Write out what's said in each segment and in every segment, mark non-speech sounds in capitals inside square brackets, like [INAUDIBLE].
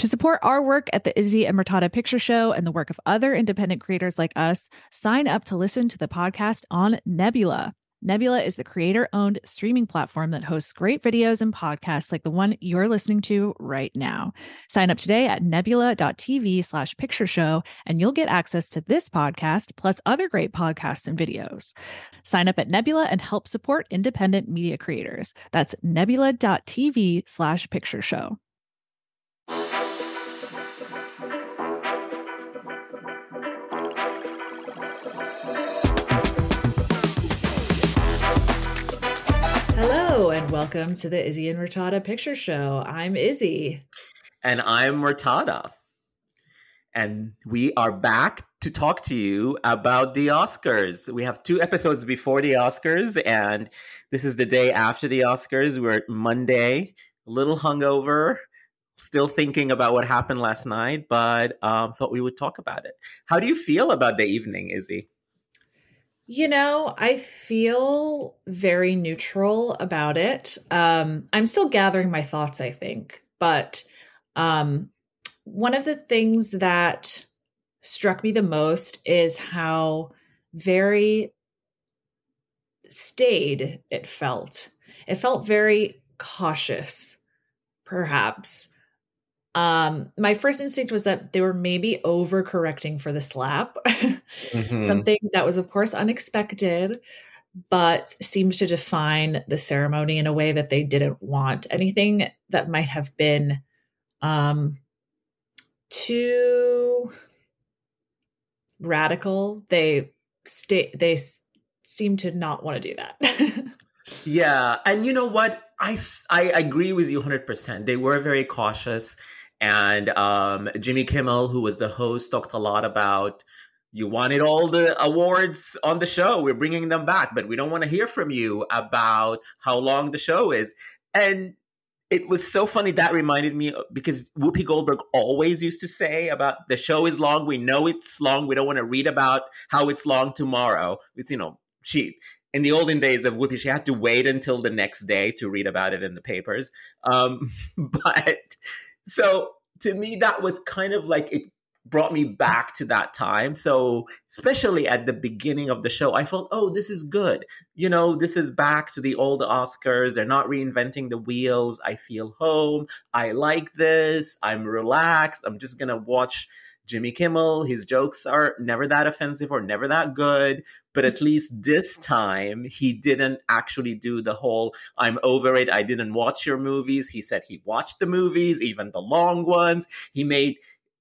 To support our work at the Izzy and Murtada Picture Show and the work of other independent creators like us, sign up to listen to the podcast on Nebula. Nebula is the creator owned streaming platform that hosts great videos and podcasts like the one you're listening to right now. Sign up today at nebula.tv slash picture show, and you'll get access to this podcast plus other great podcasts and videos. Sign up at Nebula and help support independent media creators. That's nebula.tv slash picture show. Welcome to the Izzy and Murtada Picture Show. I'm Izzy. And I'm Murtada. And we are back to talk to you about the Oscars. We have two episodes before the Oscars, and this is the day after the Oscars. We're Monday, a little hungover, still thinking about what happened last night, but um, thought we would talk about it. How do you feel about the evening, Izzy? You know, I feel very neutral about it. Um, I'm still gathering my thoughts, I think. But um, one of the things that struck me the most is how very staid it felt. It felt very cautious, perhaps um my first instinct was that they were maybe overcorrecting for the slap. [LAUGHS] Mm-hmm. something that was of course unexpected but seemed to define the ceremony in a way that they didn't want anything that might have been um too radical. They stay they s- seem to not want to do that. [LAUGHS] Yeah and you know what? I, I agree with you 100% they were very cautious and um, Jimmy Kimmel, who was the host, talked a lot about you wanted all the awards on the show. We're bringing them back, but we don't want to hear from you about how long the show is. And it was so funny that reminded me because Whoopi Goldberg always used to say about the show is long. We know it's long. We don't want to read about how it's long tomorrow. Because, you know, she in the olden days of Whoopi, she had to wait until the next day to read about it in the papers. Um, [LAUGHS] but so to me, that was kind of like it brought me back to that time. So, especially at the beginning of the show, I felt, oh, this is good. You know, this is back to the old Oscars. They're not reinventing the wheels. I feel home. I like this. I'm relaxed. I'm just going to watch Jimmy Kimmel. His jokes are never that offensive or never that good. But at least this time, he didn't actually do the whole I'm over it. I didn't watch your movies. He said he watched the movies, even the long ones. He made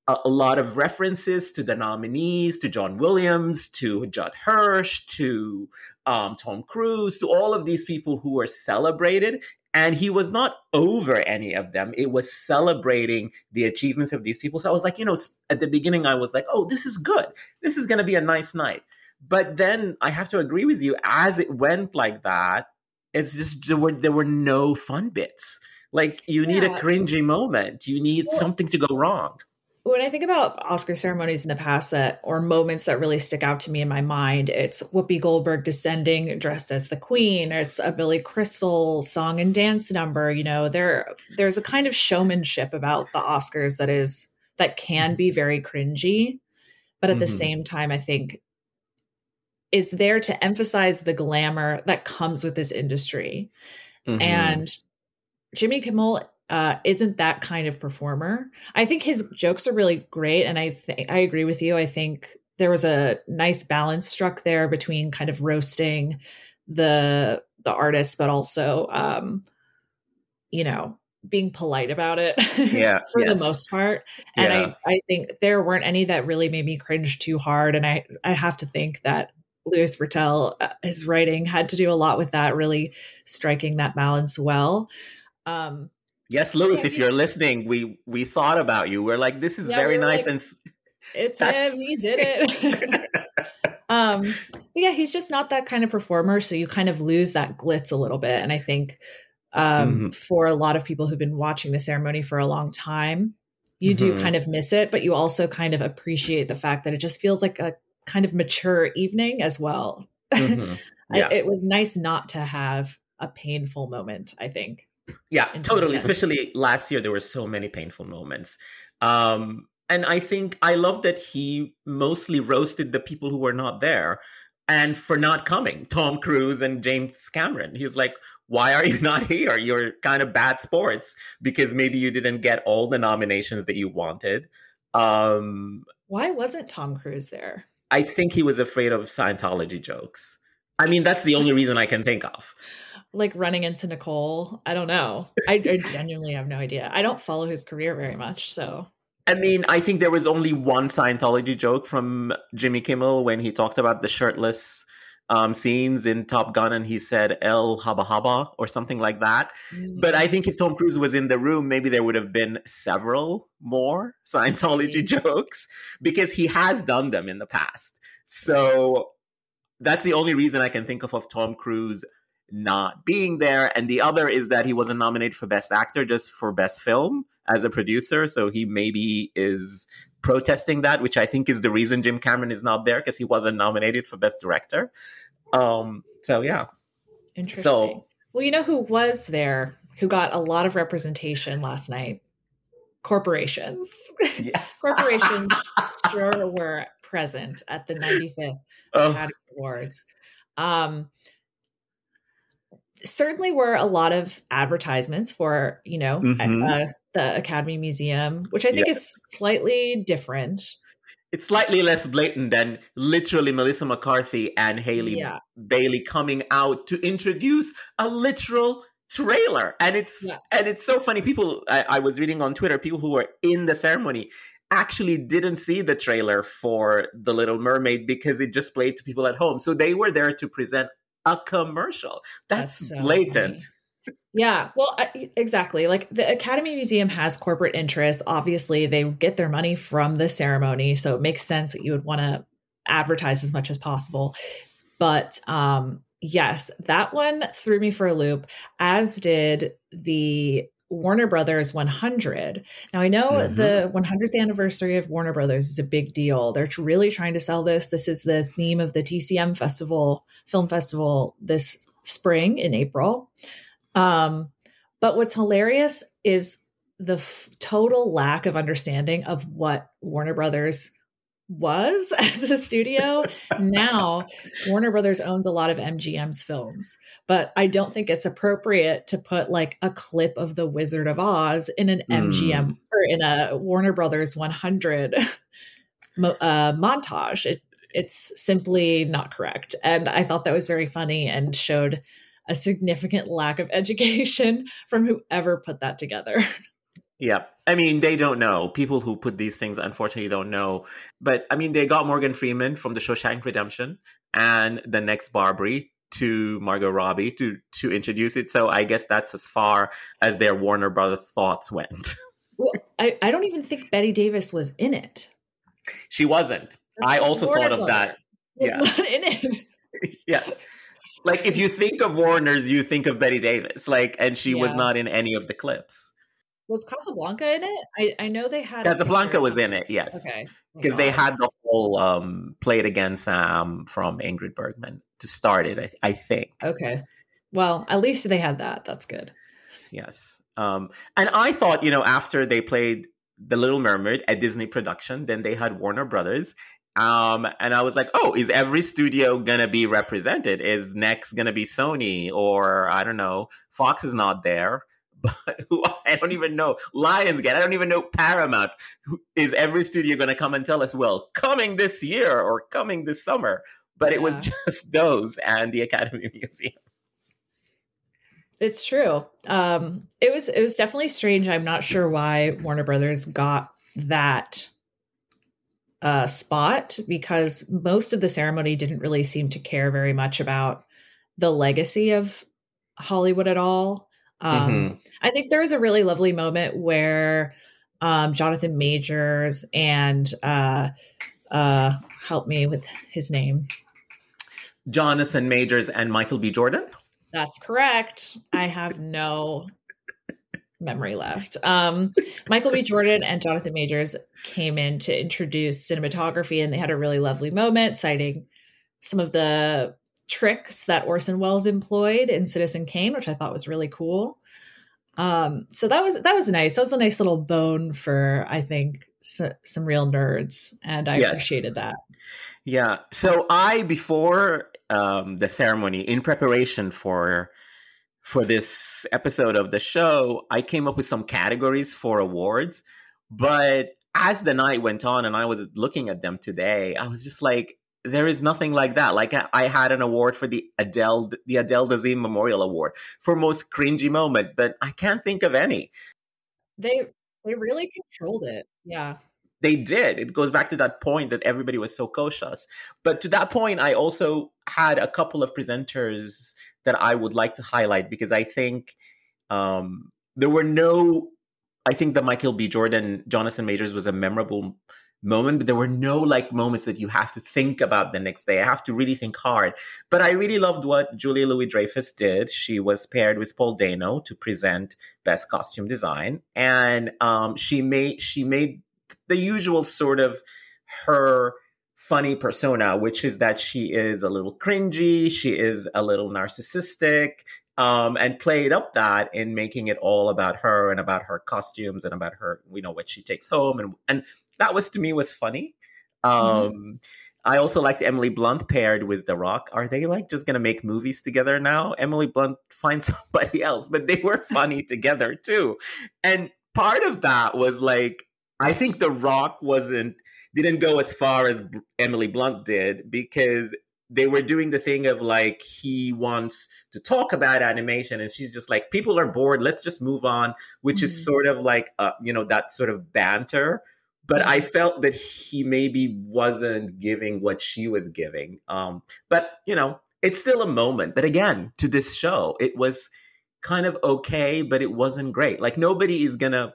a, a lot of references to the nominees, to John Williams, to Judd Hirsch, to um, Tom Cruise, to all of these people who were celebrated and he was not over any of them. It was celebrating the achievements of these people. So i was like you know at the beginning i was like oh this is good. This is going to be a nice night. But then i have to agree with you as it went like that it's just there were, there were no fun bits. Like you need yeah. a cringy moment. You need something to go wrong when I think about Oscar ceremonies in the past that or moments that really stick out to me in my mind, it's Whoopi Goldberg descending dressed as the queen, or it's a Billy Crystal song and dance number. You know, there there's a kind of showmanship about the Oscars that is that can be very cringy, but at mm-hmm. the same time, I think is there to emphasize the glamour that comes with this industry. Mm-hmm. And Jimmy Kimmel uh, isn't that kind of performer. I think his jokes are really great, and I think I agree with you. I think there was a nice balance struck there between kind of roasting the the artist, but also, um, you know, being polite about it. [LAUGHS] Yeah, for yes. the most part. And yeah. I I think there weren't any that really made me cringe too hard, and I I have to think that Louis Virtel, uh, his writing had to do a lot with that, really striking that balance well. Um, Yes, Louis, if you're listening, we we thought about you. We're like, this is yeah, very nice like, and it's him. He did it. [LAUGHS] um, yeah, he's just not that kind of performer, so you kind of lose that glitz a little bit. And I think um, mm-hmm. for a lot of people who've been watching the ceremony for a long time, you mm-hmm. do kind of miss it, but you also kind of appreciate the fact that it just feels like a kind of mature evening as well. [LAUGHS] Mm-hmm. Yeah. it was nice not to have a painful moment. I think. Yeah, totally. Especially last year, there were so many painful moments. Um, and I think I love that he mostly roasted the people who were not there and for not coming. Tom Cruise and James Cameron. He's like, why are you [LAUGHS] not here? You're kind of bad sports because maybe you didn't get all the nominations that you wanted. Um, why wasn't Tom Cruise there? I think he was afraid of Scientology jokes. I mean, that's the only reason I can think of. Like running into Nicole. I don't know. I, I [LAUGHS] genuinely have no idea. I don't follow his career very much, so I mean, I think there was only one Scientology joke from Jimmy Kimmel when he talked about the shirtless um, scenes in Top Gun and he said El Haba Haba or something like that. Mm-hmm. But I think if Tom Cruise was in the room, maybe there would have been several more Scientology mm-hmm. jokes because he has done them in the past. So that's the only reason I can think of of Tom Cruise not being there. And the other is that he wasn't nominated for Best Actor, just for Best Film as a producer. So he maybe is protesting that, which I think is the reason Jim Cameron is not there because he wasn't nominated for Best Director. Um, so yeah. Interesting. So, well, you know who was there, who got a lot of representation last night? Corporations. Yeah. [LAUGHS] Corporations sure were present at the 95th oh. Academy Awards. Um, certainly were a lot of advertisements for you know mm-hmm. uh, the Academy Museum, which I think yes. is slightly different. It's slightly less blatant than literally Melissa McCarthy and Haley yeah. Bailey coming out to introduce a literal trailer, and it's yeah. and it's so funny. People, I, I was reading on Twitter, people who were in the ceremony actually didn't see the trailer for The Little Mermaid because it just played to people at home. So they were there to present a commercial. That's, That's so blatant. Funny. Yeah, well, I, exactly. Like the Academy Museum has corporate interests. Obviously, they get their money from the ceremony, so it makes sense that you would want to advertise as much as possible. But um yes, that one threw me for a loop, as did the Warner Brothers 100. Now, I know mm-hmm. the 100th anniversary of Warner Brothers is a big deal. They're really trying to sell this. This is the theme of the TCM Festival, Film Festival this spring in April. Um, but what's hilarious is the f- total lack of understanding of what Warner Brothers was [LAUGHS] as a studio. now, Warner Brothers owns a lot of MGM's films, but I don't think it's appropriate to put like a clip of The Wizard of Oz in an mm. MGM or in a Warner Brothers 100 uh, montage. It, it's simply not correct. And I thought that was very funny and showed a significant lack of [LAUGHS] education from whoever put that together. Yeah. I mean, they don't know. People who put these things unfortunately don't know. But I mean, they got Morgan Freeman from the Shawshank Redemption and the next Barbie to Margot Robbie to to introduce it. So I guess that's as far as their Warner Brother thoughts went. [LAUGHS] well, I, I don't even think Bette Davis was in it. She wasn't. I also Warner thought of that. Was yeah. not in it. [LAUGHS] yes. Like if you think of Warner's, you think of Bette Davis. Like, and she yeah. was not in any of the clips. Was Casablanca in it? I, I know they had Casablanca was in it, yes. Okay. Because they had the whole um play it again Sam from Ingrid Bergman to start it, I, I think. Okay. Well, at least they had that. That's good. Yes. Um and I thought, you know, after they played The Little Mermaid, at Disney production, then they had Warner Brothers. Um, and I was like, oh, is every studio gonna be represented? Is next gonna be Sony or I don't know, Fox is not there but [LAUGHS] who I don't even know. Lionsgate, I don't even know Paramount. Is every studio going to come and tell us, well, coming this year or coming this summer? But yeah. it was [LAUGHS] just those and the Academy [LAUGHS] Museum. It's true. Um, it was it was definitely strange. I'm not sure why Warner Brothers got that uh, spot because most of the ceremony didn't really seem to care very much about the legacy of Hollywood at all. Um, mm-hmm. I think there was a really lovely moment where um, Jonathan Majors and uh, uh, help me with his name. Jonathan Majors and Michael B. Jordan. That's correct. I have no memory left. Um, Michael B. Jordan and Jonathan Majors came in to introduce cinematography, and they had a really lovely moment, citing some of the tricks that Orson Welles employed in Citizen Kane, which I thought was really cool. Um, so that was that was nice. That was a nice little bone for I think so, some real nerds, and I yes. appreciated that. Yeah. So I before um, the ceremony, in preparation for for this episode of the show, I came up with some categories for awards. But as the night went on, and I was looking at them today, I was just like, there is nothing like that. Like I had an award for the Adele, the Adele Dazeem Memorial Award for most cringy moment, but I can't think of any. They they really controlled it. Yeah. They did. It goes back to that point that everybody was so cautious. But to that point, I also had a couple of presenters that I would like to highlight because I think um, there were no. I think the Michael B. Jordan, Jonathan Majors was a memorable moment, but there were no like moments that you have to think about the next day. I have to really think hard. But I really loved what Julia Louis Dreyfus did. She was paired with Paul Dano to present Best Costume Design, and um, she made she made the usual sort of her funny persona, which is that she is a little cringy, she is a little narcissistic, um, and played up that in making it all about her and about her costumes and about her, you know, what she takes home, and and that was to me was funny. Mm-hmm. Um, mm-hmm. I also liked Emily Blunt paired with The Rock. Are they like just gonna make movies together now? Emily Blunt [LAUGHS] find somebody else, but they were funny [LAUGHS] together too. And part of that was like I think The Rock wasn't didn't go as far as Emily Blunt did because they were doing the thing of like he wants to talk about animation and she's just like people are bored let's just move on which mm-hmm. is sort of like uh, you know that sort of banter. But i felt that he maybe wasn't giving what she was giving. Um but you know it's still a moment. But again to this show it was kind of okay but it wasn't great. Like nobody is gonna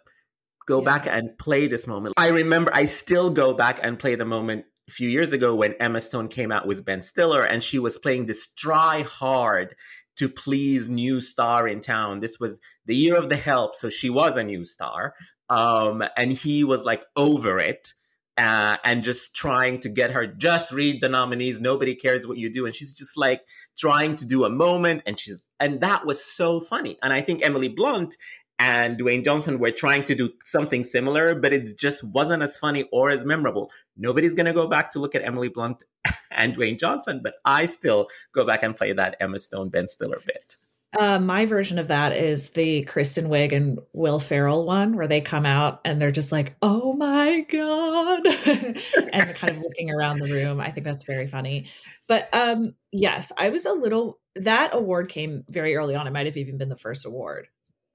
go yeah. back and play this moment. I remember i still go back and play the moment a few years ago when Emma Stone came out with Ben Stiller and she was playing this try hard to please new star in town. This was the year of the help, so she was a new star. Um, and he was like over it. Uh, and just trying to get her just read the nominees nobody cares what you do and she's just like trying to do a moment and she's and that was so funny and i think emily blunt and Dwayne Johnson were trying to do something similar, but it just wasn't as funny or as memorable. Nobody's going to go back to look at Emily Blunt [LAUGHS] and Dwayne Johnson, but I still go back and play that Emma Stone, Ben Stiller bit. Uh, my version of that is the Kristen Wiig and Will Ferrell one, where they come out and they're just like, "Oh my god," [LAUGHS] and kind of looking around the room. I think that's very funny. But um, yes, I was a little. That award came very early on. It might have even been the first award.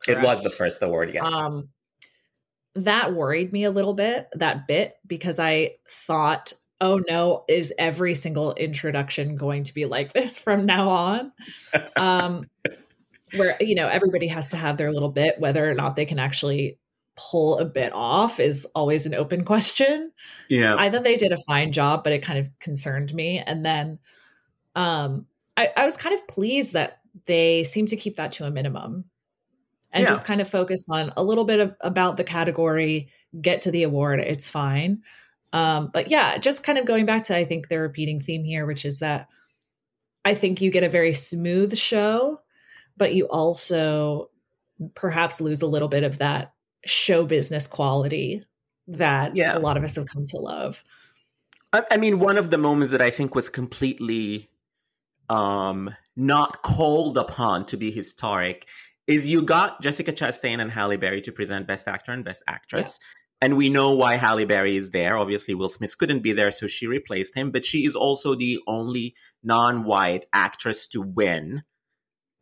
Correct? It was the first award, yes. Um, that worried me a little bit, that bit, because I thought, oh no, is every single introduction going to be like this from now on? um, where, you know, everybody has to have their little bit, whether or not they can actually pull a bit off is always an open question. Yeah. I thought they did a fine job, but it kind of concerned me. And then um I, I was kind of pleased that they seemed to keep that to a minimum and yeah. just kind of focus on a little bit of, about the category, get to the award. It's fine. Um, but yeah, just kind of going back to I think the repeating theme here, which is that I think you get a very smooth show, but you also perhaps lose a little bit of that show business quality that yeah. a lot of us have come to love. I, I mean, one of the moments that I think was completely um, not called upon to be historic is you got Jessica Chastain and Halle Berry to present Best Actor and Best Actress. Yeah. And we know why Halle Berry is there. Obviously, Will Smith couldn't be there, so she replaced him. But she is also the only non white actress to win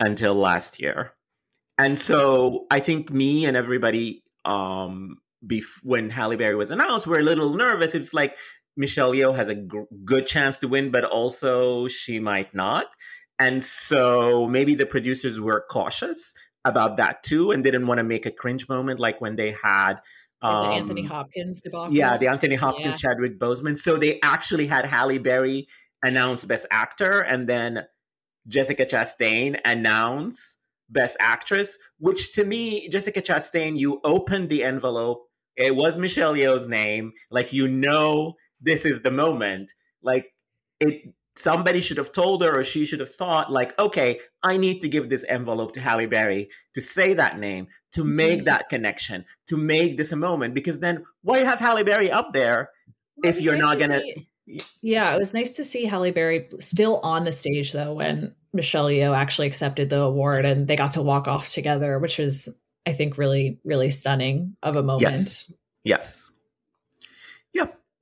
until last year. And so I think me and everybody, um, bef- when Halle Berry was announced, were a little nervous. It's like Michelle Yeoh has a g- good chance to win, but also she might not. And so maybe the producers were cautious about that too and didn't want to make a cringe moment like when they had um, the Anthony Hopkins debacle. Yeah, the Anthony Hopkins yeah. Chadwick Boseman. So they actually had Halle Berry announce Best Actor and then Jessica Chastain announce Best Actress, which to me, Jessica Chastain, you opened the envelope. It was Michelle Yeoh's name. Like you know, this is the moment. Like it somebody should have told her or she should have thought like okay i need to give this envelope to halle berry to say that name to make mm-hmm. that connection to make this a moment because then why have halle berry up there well, if you're nice not gonna see, yeah it was nice to see halle berry still on the stage though when michelle yeoh actually accepted the award and they got to walk off together which was i think really really stunning of a moment. Yes yes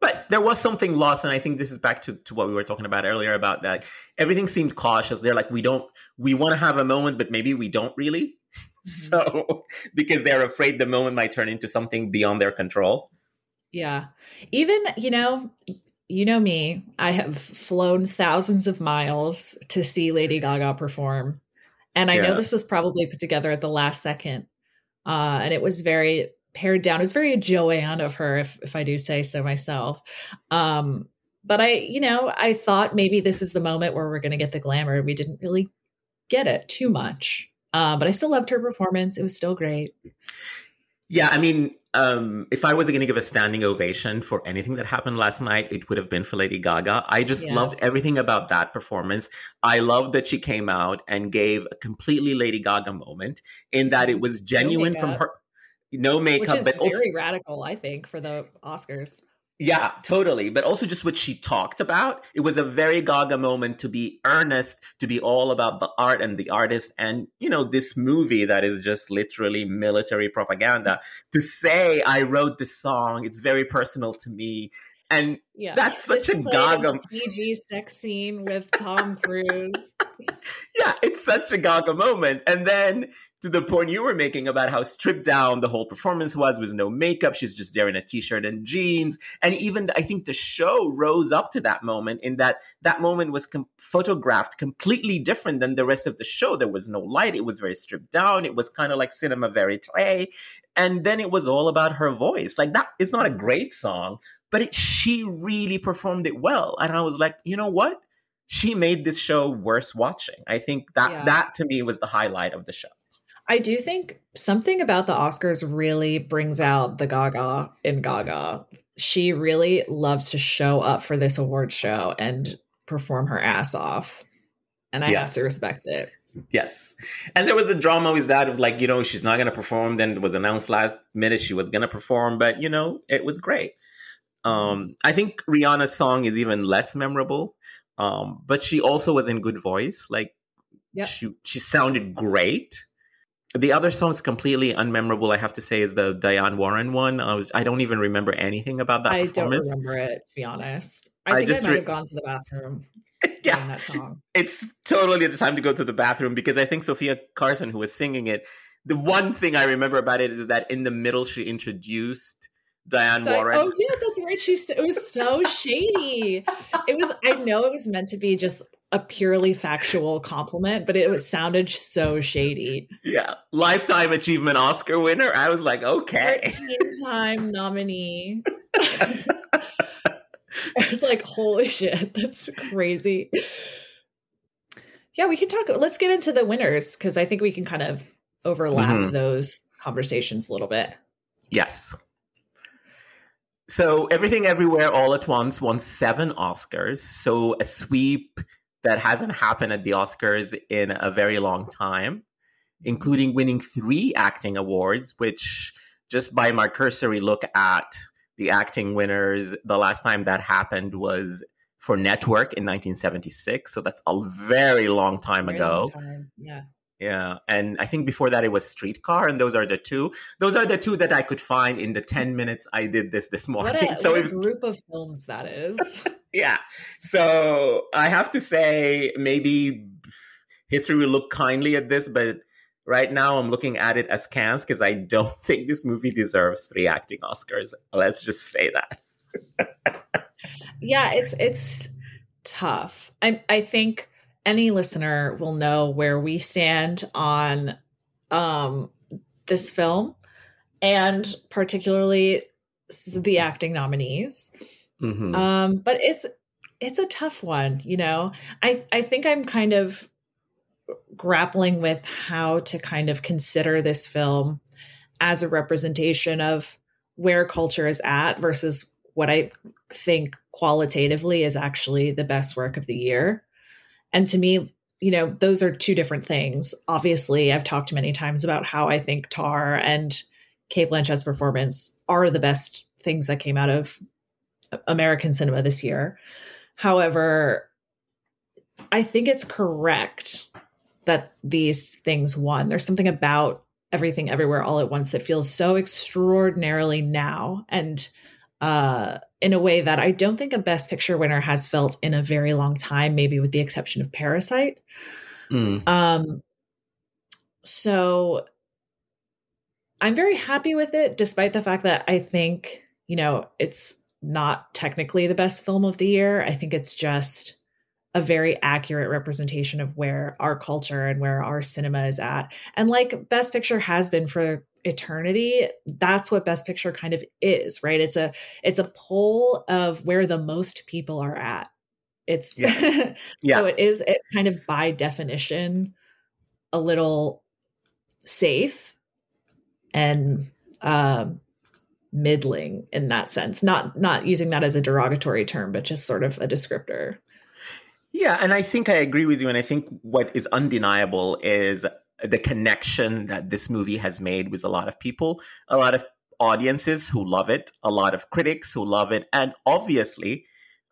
but there was something lost and i think this is back to, to what we were talking about earlier about that everything seemed cautious. They're like we don't we want to have a moment but maybe we don't really. [LAUGHS] So because they're afraid the moment might turn into something beyond their control. Yeah. Even you know you know me i have flown thousands of miles to see lady gaga perform. And i yeah. know this was probably put together at the last second. Uh, and it was very pared down. It was very Joanne of her, if if I do say so myself. Um, but I, you know, I thought maybe this is the moment where we're going to get the glamour. We didn't really get it too much, uh, but I still loved her performance. It was still great. Yeah, I mean, um, if I was going to give a standing ovation for anything that happened last night, it would have been for Lady Gaga. I just yeah. loved everything about that performance. I loved that she came out and gave a completely Lady Gaga moment in that it was genuine from her no makeup, Which is but very also, radical, I think, for the Oscars. Yeah, totally. But also just what she talked about. It was a very Gaga moment to be earnest, to be all about the art and the artist. And, you know, this movie that is just literally military propaganda. to say, I wrote this song, it's very personal to me. And yeah. that's such a Gaga PG sex scene with Tom Cruise. [LAUGHS] yeah, it's such a Gaga moment. And then to the point you were making about how stripped down the whole performance was with no makeup. She's just there in a t-shirt and jeans. And even I think the show rose up to that moment in that that moment was com- photographed completely different than the rest of the show. There was no light. It was very stripped down. It was kind of like cinema verite. And then it was all about her voice. Like that is not a great song, but it, she really performed it well. And I was like, you know what? She made this show worth watching. I think that yeah. that to me was the highlight of the show. I do think something about the Oscars really brings out the Gaga in Gaga. She really loves to show up for this award show and perform her ass off. And I yes. have to respect it. Yes. And there was a drama with that of like, you know, she's not going to perform. Then it was announced last minute she was going to perform, but, you know, it was great. Um, I think Rihanna's song is even less memorable, um, but she also was in good voice. Like, yep. she, she sounded great the other song's completely unmemorable. I have to say, is the Diane Warren one. I was I don't even remember anything about that. I don't remember it to be honest. I, I think just I might re- have gone to the bathroom. [LAUGHS] yeah, that song. It's totally the time to go to the bathroom because I think Sofia Carson, who was singing it, the one thing I remember about it is that in the middle she introduced Diane Di- Warren. Oh yeah, that's right. She it was so [LAUGHS] shady. It was. I know it was meant to be just a purely factual compliment, but it was sounded so shady. Yeah. Lifetime Achievement Oscar winner. I was like, okay. 13 time nominee. [LAUGHS] I was like, holy shit, that's crazy. Yeah, we can talk. Let's get into the winners because I think we can kind of overlap mm-hmm. those conversations a little bit. Yes. So, Everything Everywhere All at Once won seven Oscars. So, a sweep that hasn't happened at the Oscars in a very long time, mm-hmm. including winning three acting awards, which just by my cursory look at the acting winners, the last time that happened was for Network in 1976. So that's a very long time very ago. Long time. Yeah. Yeah. And I think before that it was Streetcar. And those are the two. Those are the two that I could find in the 10 minutes I did this this morning. What a, [LAUGHS] so what a group of films that is. [LAUGHS] yeah. So I have to say, maybe history will look kindly at this, but right now I'm looking at it as cans because I don't [LAUGHS] think this movie deserves three acting Oscars. Let's just say that. yeah, it's it's tough. I I think any listener will know where we stand on um, this film and particularly the acting nominees. Mm-hmm. Um, but it's it's a tough one, you know. I I think I'm kind of grappling with how to kind of consider this film as a representation of where culture is at versus what I think qualitatively is actually the best work of the year. And to me, you know, those are two different things. Obviously, I've talked many times about how I think TÁR and Cate Blanchett's performance are the best things that came out of American cinema this year. However, I think it's correct that these things won. There's something about everything everywhere all at once that feels so extraordinarily now and uh, in a way that I don't think a Best Picture winner has felt in a very long time, maybe with the exception of Parasite. Mm. Um, so I'm very happy with it, despite the fact that I think, you know, it's not technically the best film of the year. I think it's just a very accurate representation of where our culture and where our cinema is at. And like Best Picture has been for eternity, that's what Best Picture kind of is, right? It's a it's a poll of where the most people are at. It's yeah. [LAUGHS] yeah. so it is it kind of by definition a little safe and um middling in that sense not not using that as a derogatory term but just sort of a descriptor yeah, and I think I agree with you. And I think what is undeniable is the connection that this movie has made with a lot of people, a lot of audiences who love it, a lot of critics who love it, and obviously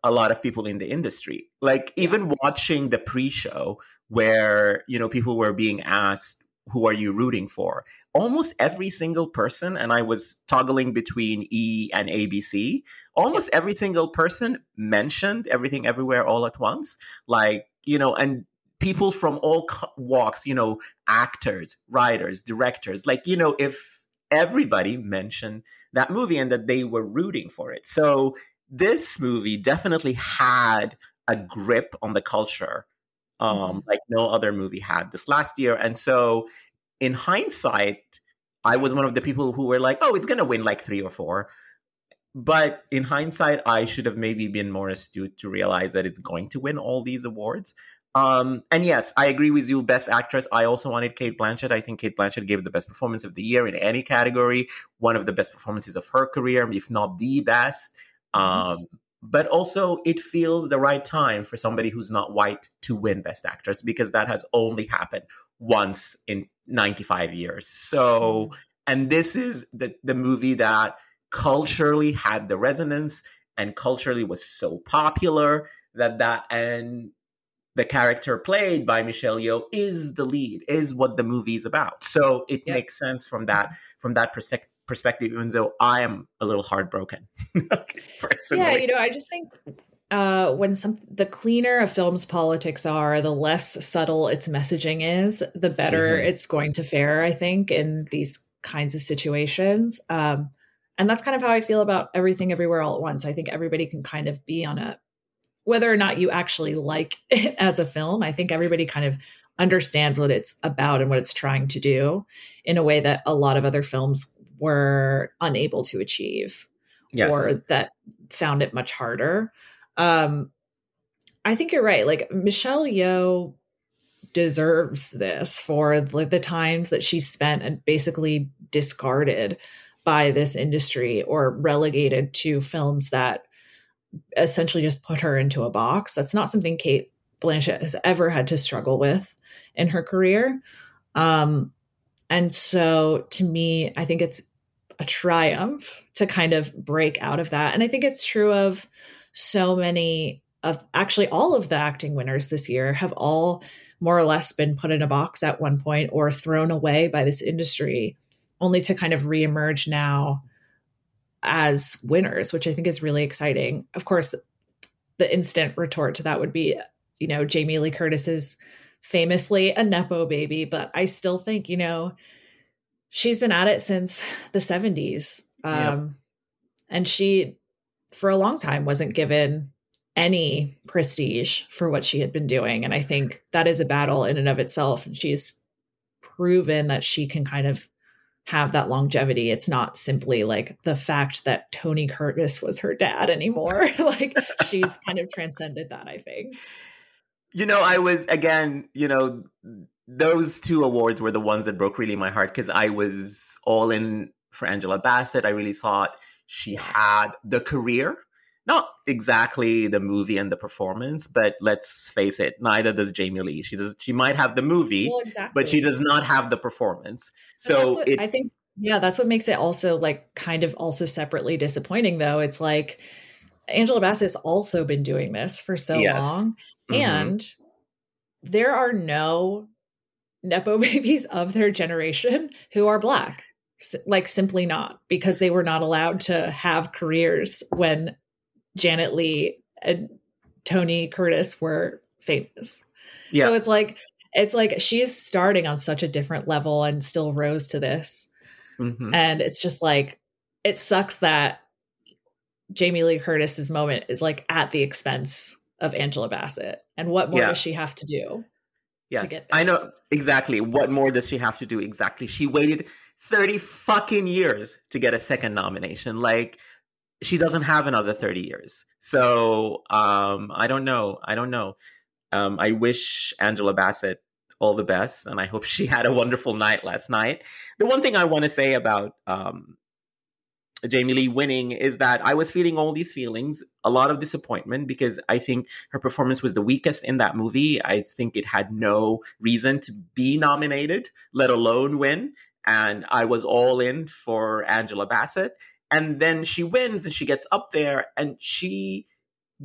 a lot of people in the industry. Like even watching the pre-show where, you know, people were being asked who are you rooting for? Almost every single person, and I was toggling between E and ABC, almost every single person mentioned everything everywhere all at once. Like, you know, and people from all walks, you know, actors, writers, directors, like, you know, if everybody mentioned that movie and that they were rooting for it. So this movie definitely had a grip on the culture um, mm-hmm. like no other movie had this last year. And so, in hindsight, I was one of the people who were like, "Oh, it's gonna win like three or four. But in hindsight, I should have maybe been more astute to realize that it's going to win all these awards. Um, and yes, I agree with you. Best actress. I also wanted Cate Blanchett. I think Cate Blanchett gave the best performance of the year in any category. One of the best performances of her career, if not the best. Mm-hmm. Um, but also it feels the right time for somebody who's not white to win best actress because that has only happened once in 95 years so mm-hmm. and this is the the movie that culturally had the resonance and culturally was so popular that that and the character played by Michelle Yeoh is the lead, is what the movie is about. So it yep. makes sense from that from that perspective perspective, even though I am a little heartbroken. [LAUGHS] yeah, you know, I just think uh, when some the cleaner a film's politics are, the less subtle its messaging is, the better mm-hmm. it's going to fare. I think in these kinds of situations, um, and that's kind of how I feel about everything, everywhere, all at once. I think everybody can kind of be on a whether or not you actually like [LAUGHS] it as a film. I think everybody kind of understands what it's about and what it's trying to do in a way that a lot of other films were unable to achieve yes. or that found it much harder. Um, I think you're right. Like Michelle Yeoh deserves this for like the times that she spent and basically discarded by this industry or relegated to films that essentially just put her into a box. That's not something Cate Blanchett has ever had to struggle with in her career. Um, and so to me, I think it's a triumph to kind of break out of that. And I think it's true of so many of actually all of the acting winners this year have all more or less been put in a box at one point or thrown away by this industry only to kind of reemerge now as winners, which I think is really exciting. Of course, the instant retort to that would be, you know, Jamie Lee Curtis is famously a Nepo baby, but I still think, you know, she's been at it since the 70s. Um, yep. And she, for a long time, wasn't given any prestige for what she had been doing. And I think that is a battle in and of itself. And she's proven that she can kind of have that longevity. It's not simply like the fact that Tony Curtis was her dad anymore. [LAUGHS] like she's kind of transcended that, I think. You know, I was again, you know, those two awards were the ones that broke really my heart because I was all in for Angela Bassett. I really thought She had the career, not exactly the movie and the performance, but let's face it, neither does Jamie Lee. She does. She might have the movie, well, exactly. but she does not have the performance. So what, it, I think, yeah, that's what makes it also like kind of also separately disappointing. Though it's like Angela Bassett's also been doing this for so yes. long, mm-hmm. and there are no nepo [LAUGHS] babies of their generation who are black like simply not because they were not allowed to have careers when Janet Leigh and Tony Curtis were famous. Yeah. So it's like it's like she's starting on such a different level and still rose to this. Mm-hmm. And it's just like it sucks that Jamie Lee Curtis's moment is like at the expense of Angela Bassett. And what more yeah. does she have to do? Yes. To I know exactly. What more does she have to do? Exactly. She waited 30 fucking years to get a second nomination. Like she doesn't have another 30 years. So um, I don't know. I don't know. Um, I wish Angela Bassett all the best, and I hope [LAUGHS] she had a wonderful night last night. The one thing I want to say about um, Jamie Lee winning is that I was feeling all these feelings, a lot of disappointment because I think her performance was the weakest in that movie. I think it had no reason to be nominated, let alone win. And I was all in for Angela Bassett. And then she wins and she gets up there and she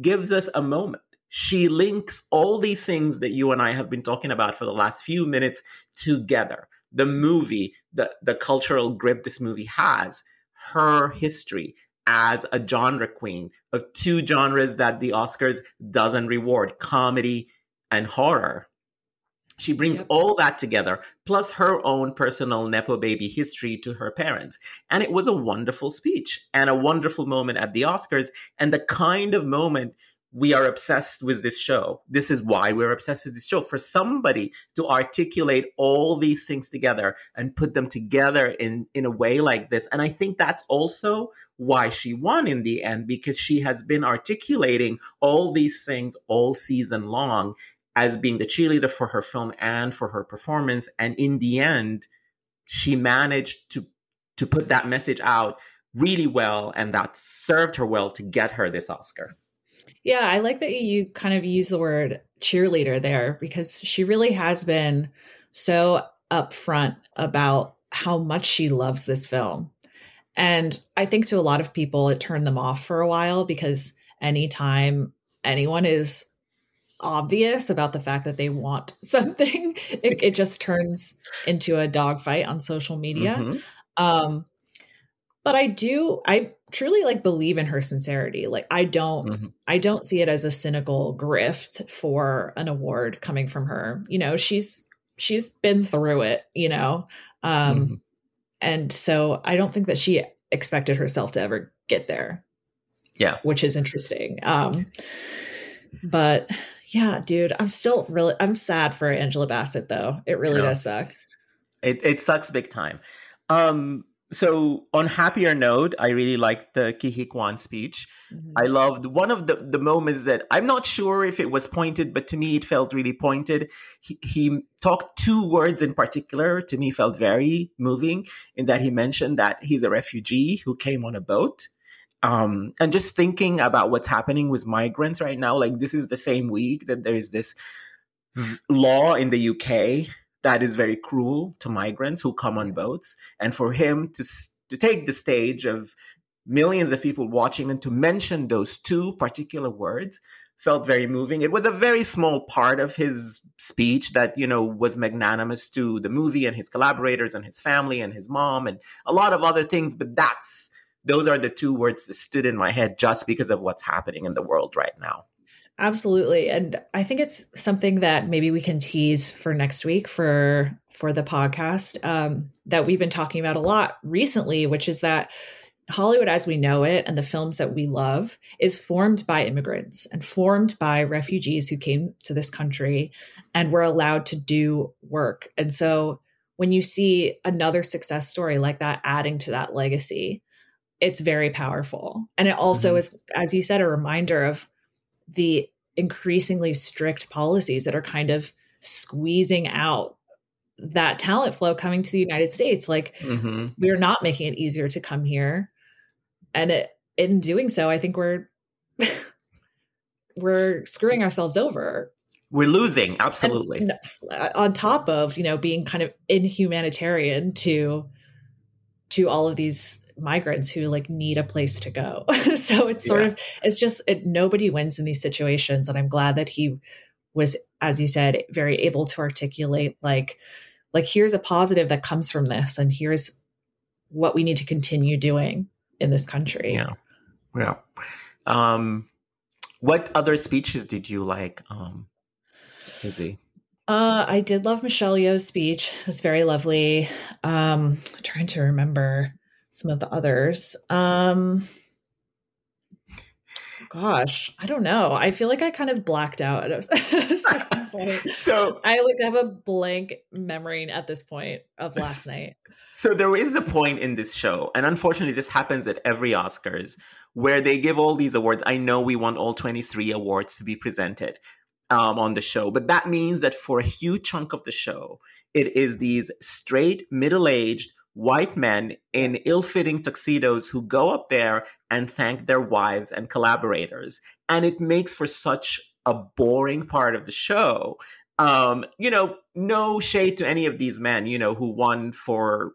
gives us a moment. She links all these things that you and I have been talking about for the last few minutes together. The movie, the, the cultural grip this movie has, her history as a genre queen of two genres that the Oscars doesn't reward comedy and horror. She brings yep. all that together, plus her own personal Nepo baby history to her parents. And it was a wonderful speech and a wonderful moment at the Oscars, and the kind of moment we are obsessed with this show. This is why we're obsessed with this show. For somebody to articulate all these things together and put them together in, in a way like this. And I think that's also why she won in the end, because she has been articulating all these things all season long as being the cheerleader for her film and for her performance. And in the end, she managed to to put that message out really well, and that served her well to get her this Oscar. Yeah, I like that you kind of use the word cheerleader there because she really has been so upfront about how much she loves this film. And I think to a lot of people, it turned them off for a while because anytime anyone is obvious about the fact that they want [LAUGHS] something, it, it just turns into a dogfight on social media. Mm-hmm. Um, but I do, I truly like believe in her sincerity. Like I don't, mm-hmm. I don't see it as a cynical grift for an award coming from her. You know, she's she's been through it. You know, um, mm-hmm. and so I don't think that she expected herself to ever get there. Yeah, which is interesting. Um, but yeah, dude, I'm still really I'm sad for Angela Bassett though. It really does suck. It it sucks big time. Um so on happier note, I really liked the Huy Quan speech. Mm-hmm. I loved one of the, the moments that I'm not sure if it was pointed, but to me it felt really pointed. He, he talked two words in particular to me felt very moving in that he mentioned that he's a refugee who came on a boat um, and just thinking about what's happening with migrants right now, like this is the same week that there is this v- law in the UK that is very cruel to migrants who come on boats, and for him to to take the stage of millions of people watching and to mention those two particular words felt very moving. It was a very small part of his speech that, you know, was magnanimous to the movie and his collaborators and his family and his mom and a lot of other things, but that's those are the two words that stood in my head just because of what's happening in the world right now. Absolutely. And I think it's something that maybe we can tease for next week for for the podcast um, that we've been talking about a lot recently, which is that Hollywood as we know it and the films that we love is formed by immigrants and formed by refugees who came to this country and were allowed to do work. And so when you see another success story like that adding to that legacy, it's very powerful. And it also mm-hmm. is, as you said, a reminder of the increasingly strict policies that are kind of squeezing out that talent flow coming to the United States. Like, mm-hmm. we're not making it easier to come here. and it, in doing so, I think we're [LAUGHS] we're screwing ourselves over. We're losing, absolutely. And on top of you know being kind of inhumanitarian to to all of these migrants who like need a place to go. [LAUGHS] so it's sort yeah. of it's just it, nobody wins in these situations, and I'm glad that he was, as you said, very able to articulate like like here's a positive that comes from this, and here's what we need to continue doing in this country. Yeah, yeah. Um, what other speeches did you like, um, Izzy? Uh, I did love Michelle Yeoh's speech. It was very lovely. Um, trying to remember some of the others. Um, gosh, I don't know. I feel like I kind of blacked out at a [LAUGHS] certain [LAUGHS] point. So I like have a blank memory at this point of last night. So there is a point in this show, and unfortunately, this happens at every Oscars where they give all these awards. I know we want all 23 awards to be presented um, on the show, but that means that for a huge chunk of the show, it is these straight, middle aged, white men in ill fitting tuxedos who go up there and thank their wives and collaborators. And it makes for such a boring part of the show. Um, you know, no shade to any of these men, you know, who won for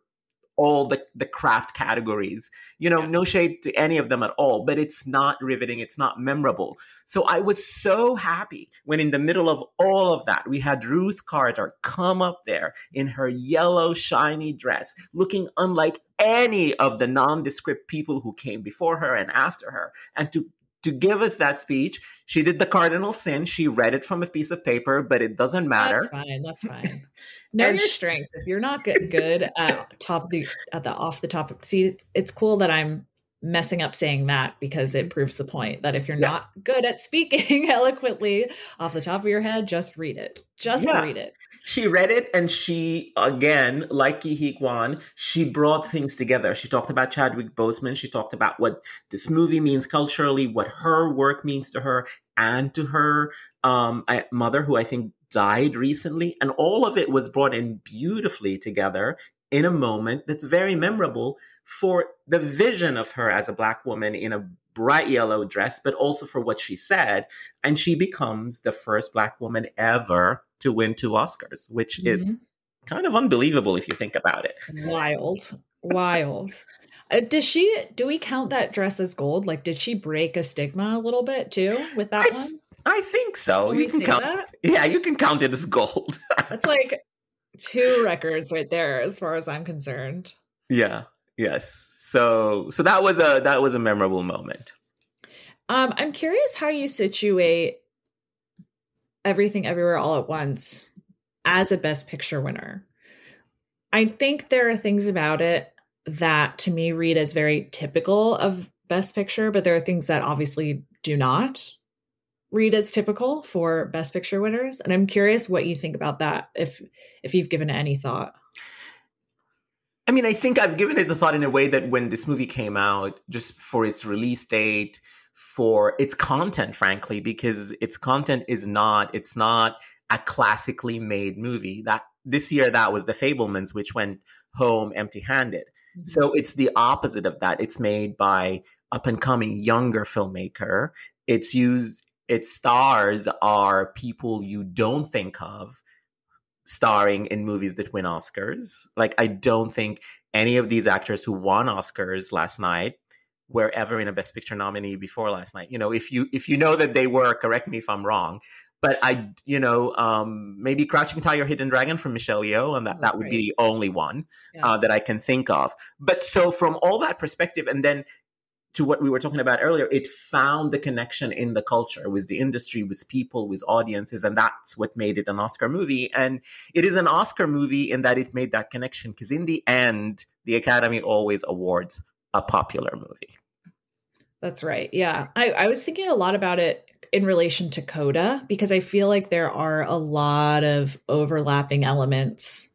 all the, the craft categories. You know, yeah. no shade to any of them at all, but it's not riveting. It's not memorable. So I was so happy when in the middle of all of that, we had Ruth Carter come up there in her yellow, shiny dress, looking unlike any of the nondescript people who came before her and after her, and to to give us that speech. She did the cardinal sin. She read it from a piece of paper, but it doesn't matter. That's fine. That's fine. [LAUGHS] know your strengths. If you're not good, good at top of the at the off the top. See, it's cool that I'm messing up saying that because it proves the point that if you're yeah. not good at speaking [LAUGHS] eloquently off the top of your head, just read it. Just yeah. read it. She read it and she, again, like Ke Huy Quan, she brought things together. She talked about Chadwick Boseman. She talked about what this movie means culturally, what her work means to her and to her um, mother, who I think died recently. And all of it was brought in beautifully together in a moment that's very memorable for the vision of her as a black woman in a bright yellow dress, but also for what she said. And she becomes the first black woman ever to win two Oscars, which mm-hmm. is kind of unbelievable if you think about it. Wild, wild. Uh, does she? Do we count that dress as gold? Like, did she break a stigma a little bit too with that I, one? I think so. Can you can count. That? [LAUGHS] Yeah, you can count it as gold. That's like two records right there, as far as I'm concerned. Yeah. Yes. So so that was a that was a memorable moment. Um, I'm curious how you situate everything everywhere all at once as a best picture winner. I think there are things about it that to me read as very typical of best picture, but there are things that obviously do not read as typical for best picture winners. And I'm curious what you think about that if if you've given it any thought. I mean, I think I've given it the thought in a way that when this movie came out, just for its release date, for its content, frankly, because its content is not, it's not a classically made movie. That this year that was The Fabelmans, which went home empty handed. Mm-hmm. So it's the opposite of that. It's made by up and coming younger filmmaker. It's used its stars are people you don't think of starring in movies that win Oscars. Like, I don't think any of these actors who won Oscars last night were ever in a Best Picture nominee before last night. You know, if you if you know that they were, correct me if I'm wrong. But I, you know, um, maybe Crouching Tiger, Hidden Dragon from Michelle Yeoh, and that, that would be the only one yeah. uh, that I can think of. But so from all that perspective, and then to what we were talking about earlier, it found the connection in the culture with the industry, with people, with audiences, and that's what made it an Oscar movie. And it is an Oscar movie in that it made that connection because in the end, the Academy always awards a popular movie. That's right. Yeah. I, I was thinking a lot about it in relation to Coda because I feel like there are a lot of overlapping elements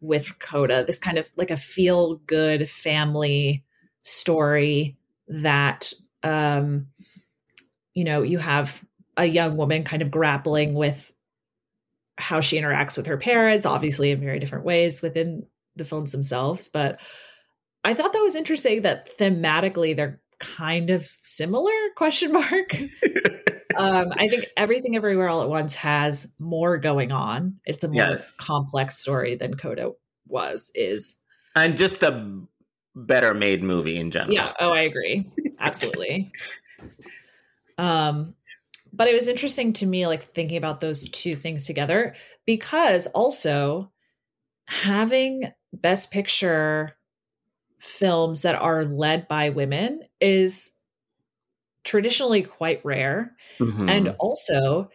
with Coda, this kind of like a feel good family story that um you know you have a young woman kind of grappling with how she interacts with her parents obviously in very different ways within the films themselves but i thought that was interesting that thematically they're kind of similar [LAUGHS] question mark [LAUGHS] um, I think everything everywhere all at once has more going on. It's a more yes. complex story than Coda was is. And just a better made movie in general. Yeah. Oh, I agree. Absolutely. [LAUGHS] um, but it was interesting to me, like thinking about those two things together, because also having Best Picture films that are led by women is traditionally quite rare. Mm-hmm. And also,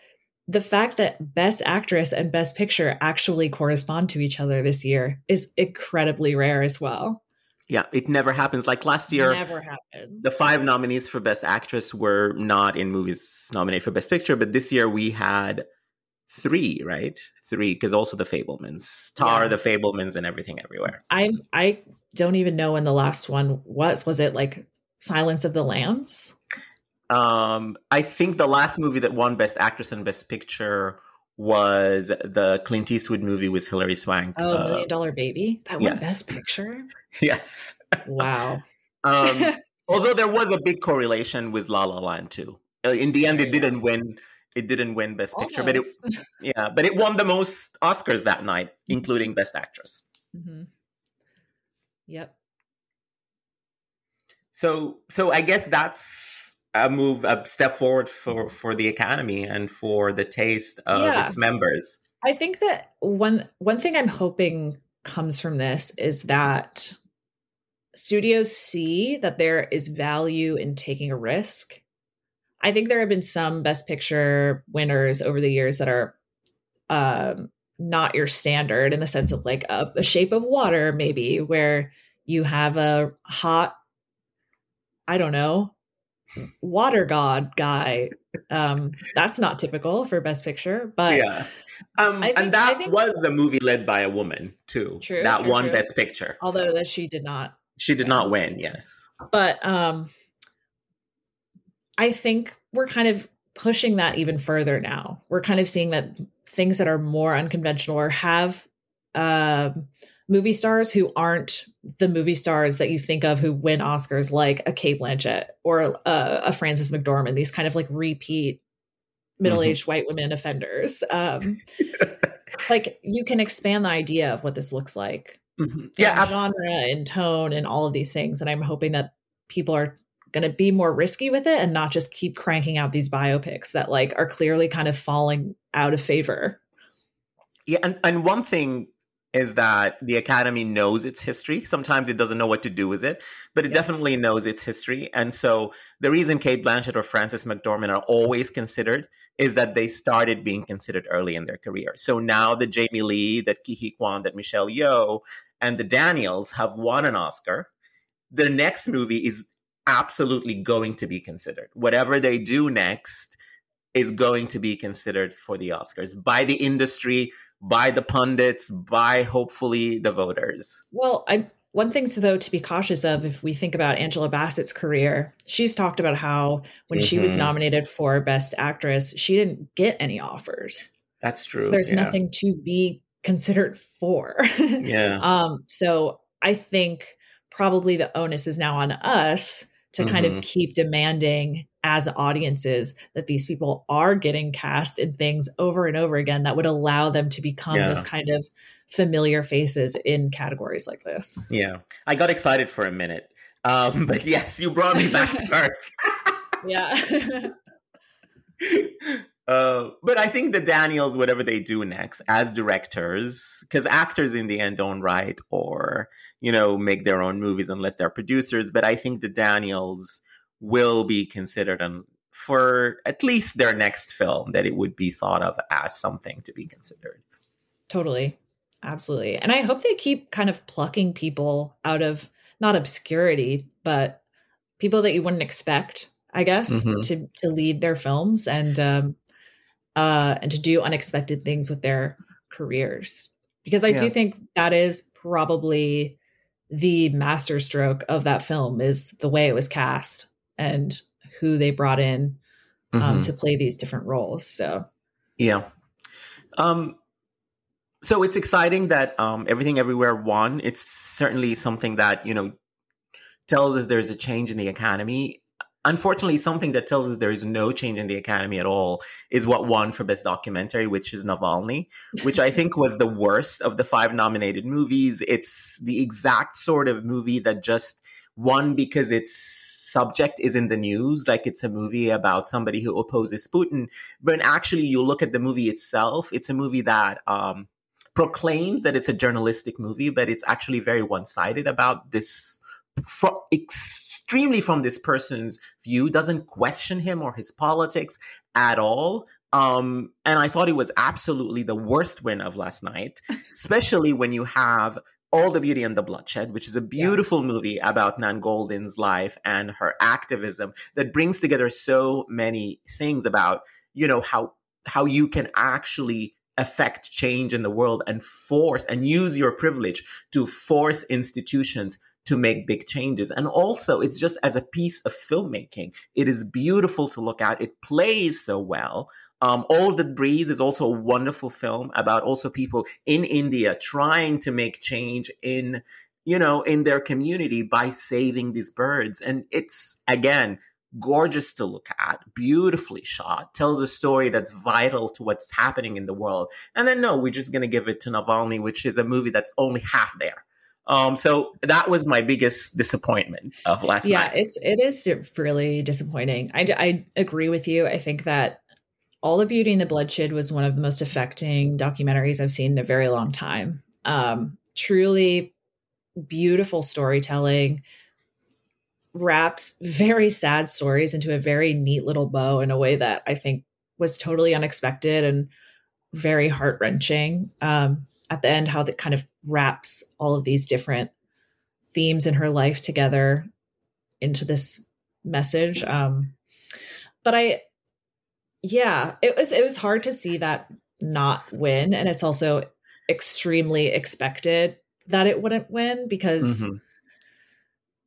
the fact that Best Actress and Best Picture actually correspond to each other this year is incredibly rare as well. Yeah, it never happens. Like last year, never happens. The five nominees for Best Actress were not in movies nominated for Best Picture, but this year we had three, right? Three, because also the Fabelmans, TÁR, yeah. the Fabelmans, and everything everywhere. I I don't even know when the last one was. Was it like Silence of the Lambs? Um, I think the last movie that won Best Actress and Best Picture was the Clint Eastwood movie with Hilary Swank. Oh, uh, Million Dollar Baby. That won yes. Best Picture. [LAUGHS] Yes. Wow. um, [LAUGHS] although there was a big correlation with La La Land too. Uh, in the end, it didn't win. It didn't win Best Almost. Picture, but it [LAUGHS] yeah, but it won the most Oscars that night, including Best Actress. Mm-hmm. Yep. So, so I guess that's a move, a step forward for for the academy and for the taste of yeah. its members. I think that one one thing I'm hoping comes from this is that studios see that there is value in taking a risk. I think there have been some best picture winners over the years that are um, not your standard in the sense of like a, a shape of water, maybe where you have a hot, I don't know, water god guy. Um, that's not typical for Best Picture, but yeah. Um, think, and that think, was a movie led by a woman too. True, that true, true. Best Picture, although so. that she did not. She did not win. Yes, but um, I think we're kind of pushing that even further now. We're kind of seeing that things that are more unconventional or have um movie stars who aren't the movie stars that you think of who win Oscars, like a Cate Blanchett or a, a Frances McDormand, these kind of like repeat middle-aged mm-hmm. white women offenders. Um, [LAUGHS] like you can expand the idea of what this looks like. Mm-hmm. Yeah, genre and tone and all of these things. And I'm hoping that people are going to be more risky with it and not just keep cranking out these biopics that like are clearly kind of falling out of favor. Yeah, and, and one thing is that the academy knows its history. Sometimes it doesn't know what to do with it but it yeah. definitely knows its history. And so the reason Cate blanchett or frances mcdormand are always considered is that they started being considered early in their career. So now that jamie lee that huy quan that michelle yeoh and the daniels have won an oscar the next movie is absolutely going to be considered. Whatever they do next is going to be considered for the oscars by the industry by the pundits, by hopefully the voters. Well, I one thing to though to be cautious of if we think about Angela Bassett's career, she's talked about how when mm-hmm. she was mm-hmm. nominated for Best Actress, she didn't get any offers. That's true. So there's yeah. nothing to be considered for. yeah. [LAUGHS] Um, so I think probably the onus is now on us to mm-hmm. kind of mm-hmm. keep demanding as audiences that these people are getting cast in things over and over again that would allow them to become yeah. those kind of familiar faces in categories like this. Yeah. I got excited for a minute. Um, [LAUGHS] but yes, you brought me back to [LAUGHS] earth. yeah. [LAUGHS] Uh, but I think the Daniels, whatever they do next as directors, because actors in the end don't write or, you know, make their own movies unless they're producers. But I think the Daniels will be considered and for at least their next film that it would be thought of as something to be considered. Totally. Absolutely. And I hope they keep kind of plucking people out of not obscurity, but people that you wouldn't expect, I guess, mm-hmm. to to lead their films and um uh and to do unexpected things with their careers. Because I yeah. do think that is probably the masterstroke of that film is the way it was cast and who they brought in um, mm-hmm. to play these different roles. So, yeah. Um, so it's exciting that um, everything everywhere won. It's certainly something that you know tells us there's a change in the academy. Unfortunately, something that tells us there is no change in the academy at all is what won for best documentary, which is Navalny, which I think was the worst of the five nominated movies. It's the exact sort of movie that just won because its subject is in the news, like it's a movie about somebody who opposes Putin. But actually, you look at the movie itself, it's a movie that um, proclaims that it's a journalistic movie, but it's actually very one sided about this. Extremely from this person's view, doesn't question him or his politics at all. Um, and I thought it was absolutely the worst win of last night, [LAUGHS] especially when you have all the Beauty and the Bloodshed, which is a beautiful yeah. movie about Nan Goldin's life and her activism that brings together so many things about, you know, how how you can actually affect change in the world and force and use your privilege to force institutions to make big changes. And also, it's just as a piece of filmmaking, it is beautiful to look at. It plays so well. Um, All That Breathe is also a wonderful film about also people in India trying to make change in, you know, in their community by saving these birds. And it's, again, gorgeous to look at, beautifully shot, tells a story that's vital to what's happening in the world. And then, no, we're just going to give it to Navalny, which is a movie that's only half there. Um, so that was my biggest disappointment of last yeah, night. Yeah, it's it is really disappointing. I, I agree with you. I think that all the Beauty and the Bloodshed was one of the most affecting documentaries I've seen in a very long time. Um, truly beautiful storytelling, wraps very sad stories into a very neat little bow in a way that I think was totally unexpected and very heart wrenching. Um, at the end, how that kind of wraps all of these different themes in her life together into this message. Um, but I, yeah, it was it was hard to see that not win, and it's also extremely expected that it wouldn't win because mm-hmm.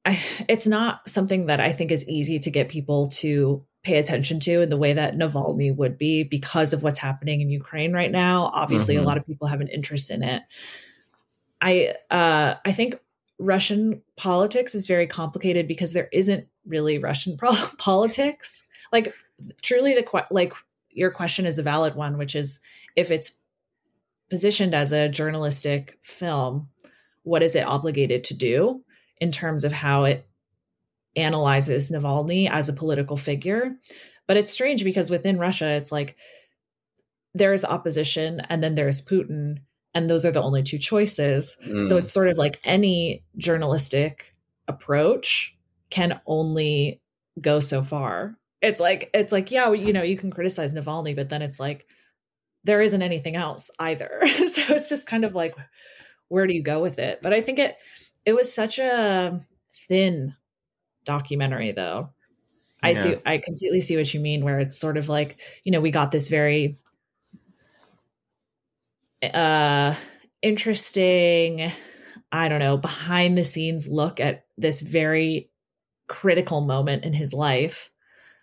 I, it's not something that I think is easy to get people to pay attention to in the way that Navalny would be because of what's happening in Ukraine right now. Obviously, mm-hmm. a lot of people have an interest in it. I uh, I think Russian politics is very complicated because there isn't really Russian [LAUGHS] pro- politics. Like truly the like your question is a valid one which is if it's positioned as a journalistic film what is it obligated to do in terms of how it analyzes Navalny as a political figure but it's strange because within Russia it's like there is opposition and then there's Putin and those are the only two choices. Mm. so it's sort of like any journalistic approach can only go so far. It's like it's like yeah you know you can criticize navalny but then it's like there isn't anything else either. [LAUGHS] So it's just kind of like where do you go with it? But i think it it was such a thin documentary though. I see i completely see what you mean where it's sort of like you know we got this very uh interesting i don't know behind the scenes look at this very critical moment in his life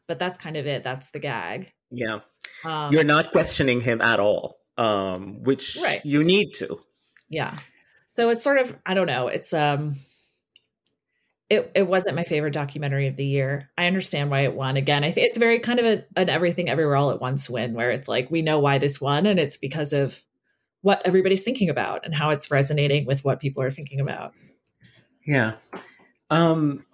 but that's kind of it. That's the gag. Yeah. Um, You're not questioning him at all, um, which right. you need to. Yeah. So it's sort of, I don't know. It's, um, it, it wasn't my favorite documentary of the year. I understand why it won. Again, I think it's very kind of a, an everything everywhere all at once win where it's like, we know why this won and it's because of what everybody's thinking about and how it's resonating with what people are thinking about. Yeah. Um,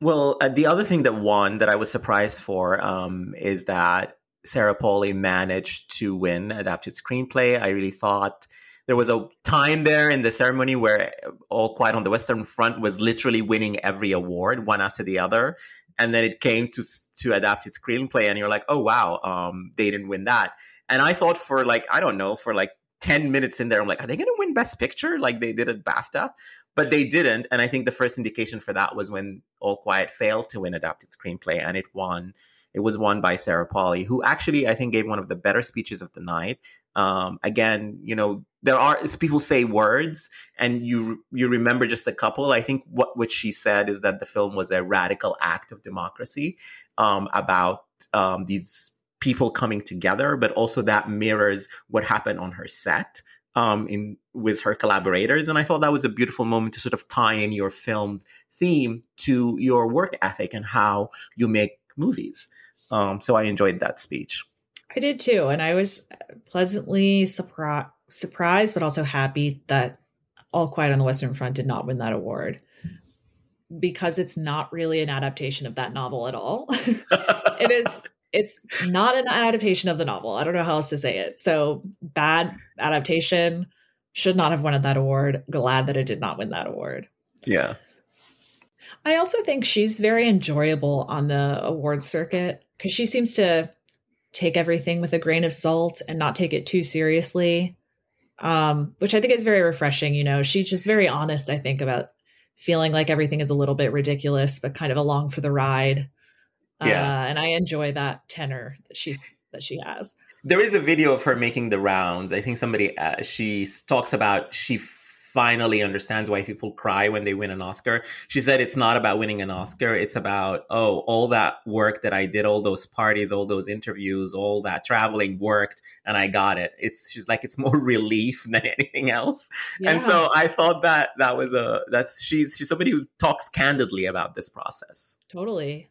well, uh, the other thing that won that I was surprised for um, is that Sarah Polley managed to win adapted screenplay. I really thought there was a time there in the ceremony where All Quiet on the Western Front was literally winning every award one after the other, and then it came to to adapted screenplay, and you're like, oh wow, um, they didn't win that. And I thought for like I don't know for like 10 minutes in there, I'm like, are they going to win Best Picture like they did at BAFTA? But they didn't. And I think the first indication for that was when All Quiet failed to win Adapted Screenplay and it won. It was won by Sarah Polley, who actually I think gave one of the better speeches of the night. Um, again, you know, there are people say words and you you remember just a couple. I think what what she said is that the film was a radical act of democracy um, about um, these people coming together, but also that mirrors what happened on her set um, in with her collaborators, and I thought that was a beautiful moment to sort of tie in your film theme to your work ethic and how you make movies. Um, so I enjoyed that speech. I did too, and I was pleasantly surprised, surprised, but also happy that All Quiet on the Western Front did not win that award because it's not really an adaptation of that novel at all. [LAUGHS] it is it's not an adaptation of the novel. I don't know how else to say it. So bad adaptation should not have won that award. Glad that it did not win that award. Yeah. I also think she's very enjoyable on the award circuit because she seems to take everything with a grain of salt and not take it too seriously. Um, which I think is very refreshing. You know, she's just very honest, I think, about feeling like everything is a little bit ridiculous, but kind of along for the ride. Yeah. Uh, and I enjoy that tenor that she's that she has. There is a video of her making the rounds. I think somebody uh, she talks about she finally understands why people cry when they win an Oscar. She said it's not about winning an Oscar, it's about oh, all that work that I did, all those parties, all those interviews, all that traveling worked and I got it. It's she's like it's more [LAUGHS] relief than anything else. Yeah. And so I thought that that was a that's she's she's somebody who talks candidly about this process. Totally.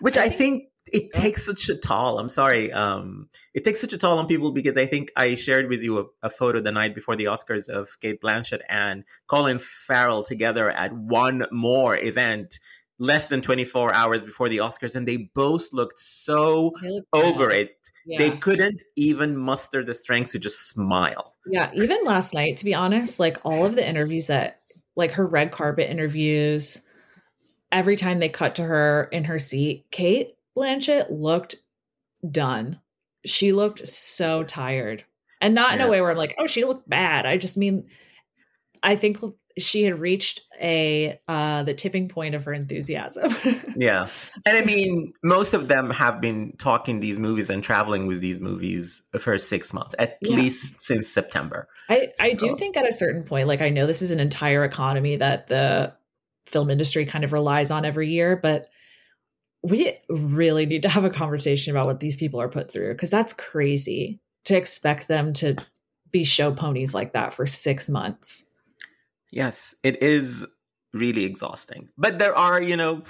Which I, I think, think it takes such a toll. I'm sorry. Um, it takes such a toll on people because I think I shared with you a, a, photo the night before the Oscars of Cate Blanchett and Colin Farrell together at one more event less than 24 hours before the Oscars, and they both looked so over bad. it. Yeah. They couldn't even muster the strength to just smile. Yeah, even last night, to be honest, like all of the interviews that, like her red carpet interviews, every time they cut to her in her seat, Cate Blanchett looked done. She looked so tired. And not yeah. in a way where I'm like, oh, she looked bad. I just mean I think she had reached a uh the tipping point of her enthusiasm. [LAUGHS] yeah. And I mean, most of them have been talking these movies and traveling with these movies for 6 months, at yeah. least since September. I I do think at a certain point like I know this is an entire economy that the film industry kind of relies on every year, but we really need to have a conversation about what these people are put through because that's crazy to expect them to be show ponies like that for six months. Yes, it is really exhausting. But there are, you know,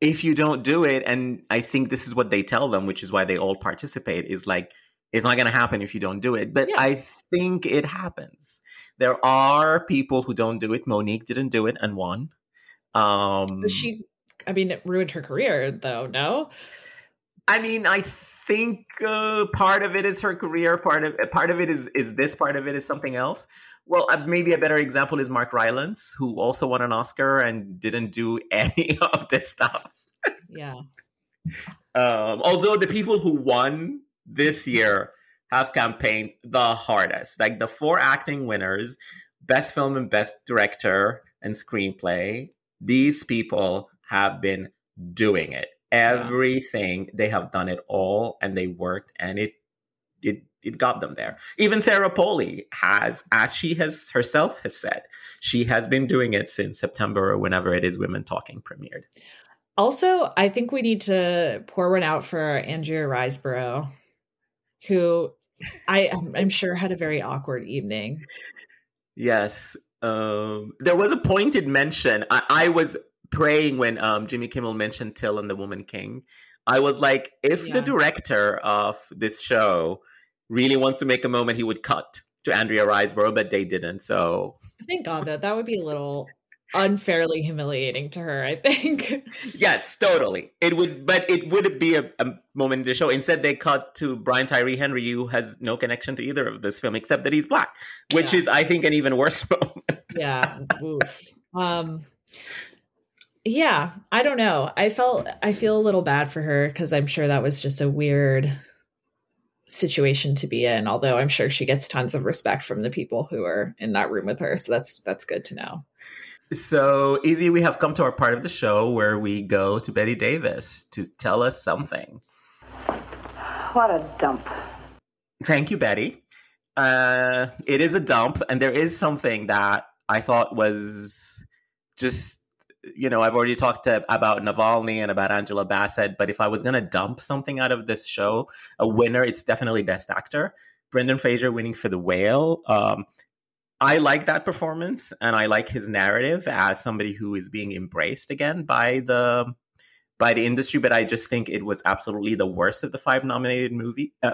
if you don't do it, and I think this is what they tell them, which is why they all participate, is like, it's not going to happen if you don't do it. But yeah. I think it happens. There are people who don't do it. Mo'Nique didn't do it and won. Um, she I mean, it ruined her career, though. No, I mean, I think uh, part of it is her career. Part of part of it is is this. Part of it is something else. Well, uh, maybe a better example is Mark Rylance, who also won an Oscar and didn't do [LAUGHS] any of this stuff. yeah. Um, although the people who won this year have campaigned the hardest, like the four acting winners, best film and best director and screenplay. These people have been doing it. Everything yeah. they have done it all and they worked and it it it got them there. Even Sarah Polley has, as she has herself has said, she has been doing it since September or whenever it is Women Talking premiered. Also, I think we need to pour one out for Andrea Riseborough, who I I'm sure had a very awkward evening. Yes. Um, there was a pointed mention. I, I was praying when um, Jimmy Kimmel mentioned Till and the Woman King. I was like, if yeah. the director of this show really wants to make a moment, he would cut to Andrea Riseborough, but they didn't. So thank God that that would be a little unfairly humiliating to her. I think. [LAUGHS] yes, totally. It would, but it would be a, a, moment in the show. Instead, they cut to Brian Tyree Henry, who has no connection to either of this film except that he's black, which yeah. is, I think, an even worse [LAUGHS] moment. Yeah. Oof. Um yeah, I don't know. I felt I feel a little bad for her because I'm sure that was just a weird situation to be in. Although I'm sure she gets tons of respect from the people who are in that room with her, so that's that's good to know. So, Izzy, we have come to our part of the show where we go to Bette Davis to tell us something. What a dump. Thank you, Bette. Uh, it is a dump, and there is something that I thought was just you know, I've already talked to, about Navalny and about Angela Bassett, but if I was going to dump something out of this show, a winner, it's definitely Best Actor. Brendan Fraser winning for The Whale. Um, I like that performance and I like his narrative as somebody who is being embraced again by the by the industry, but I just think it was absolutely the worst of the five nominated movie uh,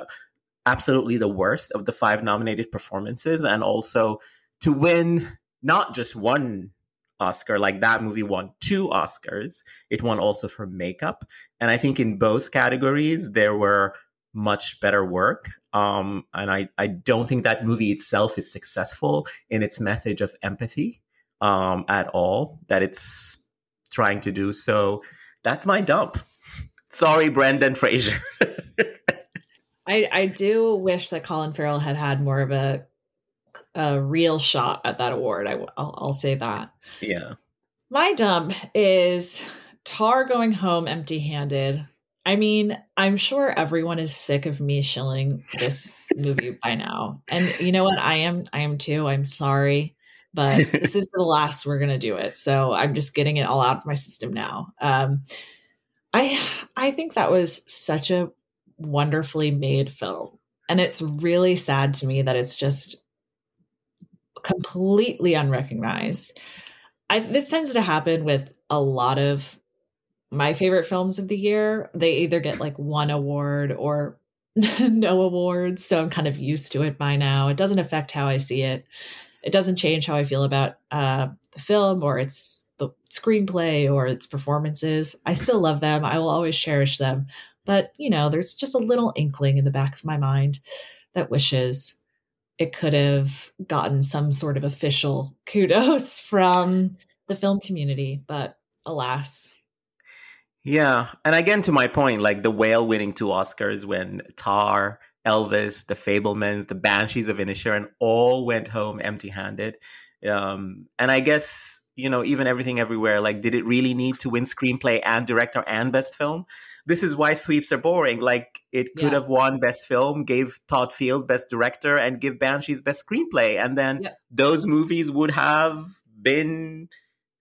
absolutely the worst of the five nominated performances and also to win not just one Oscar, like that movie won two Oscars. It won also for makeup. And I think in both categories, there were much better work. Um, and I, I don't think that movie itself is successful in its message of empathy um, at all that it's trying to do. So that's my dump. Sorry, Brendan Fraser. [LAUGHS] I, I do wish that Colin Farrell had had more of a a real shot at that award. I, will I'll say that. Yeah. My dump is TÁR going home empty handed. I mean, I'm sure everyone is sick of me shilling this movie by now. And you know what? I am I am too. I'm sorry. But this is the last we're gonna do it. So I'm just getting it all out of my system now. Um I I think that was such a wonderfully made film. And it's really sad to me that it's just completely unrecognized. I, this tends to happen with a lot of my favorite films of the year. They either get like one award or [LAUGHS] no awards. So I'm kind of used to it by now. It doesn't affect how I see it. It doesn't change how I feel about uh, the film or its the screenplay or its performances. I still love them. I will always cherish them. But, you know, there's just a little inkling in the back of my mind that wishes it could have gotten some sort of official [LAUGHS] kudos from the film community, but alas. Yeah. And again, to my point, like the whale winning two Oscars when TÁR, Elvis, The Fabelmans, The Banshees of Inisherin all went home empty handed. Um, and I guess, you know, even everything everywhere, like, did it really need to win screenplay and director and best film? This is why sweeps are boring. Like it could yeah. have won best film, gave Todd Field best director, and give Banshees best screenplay, and then yeah. those movies would have been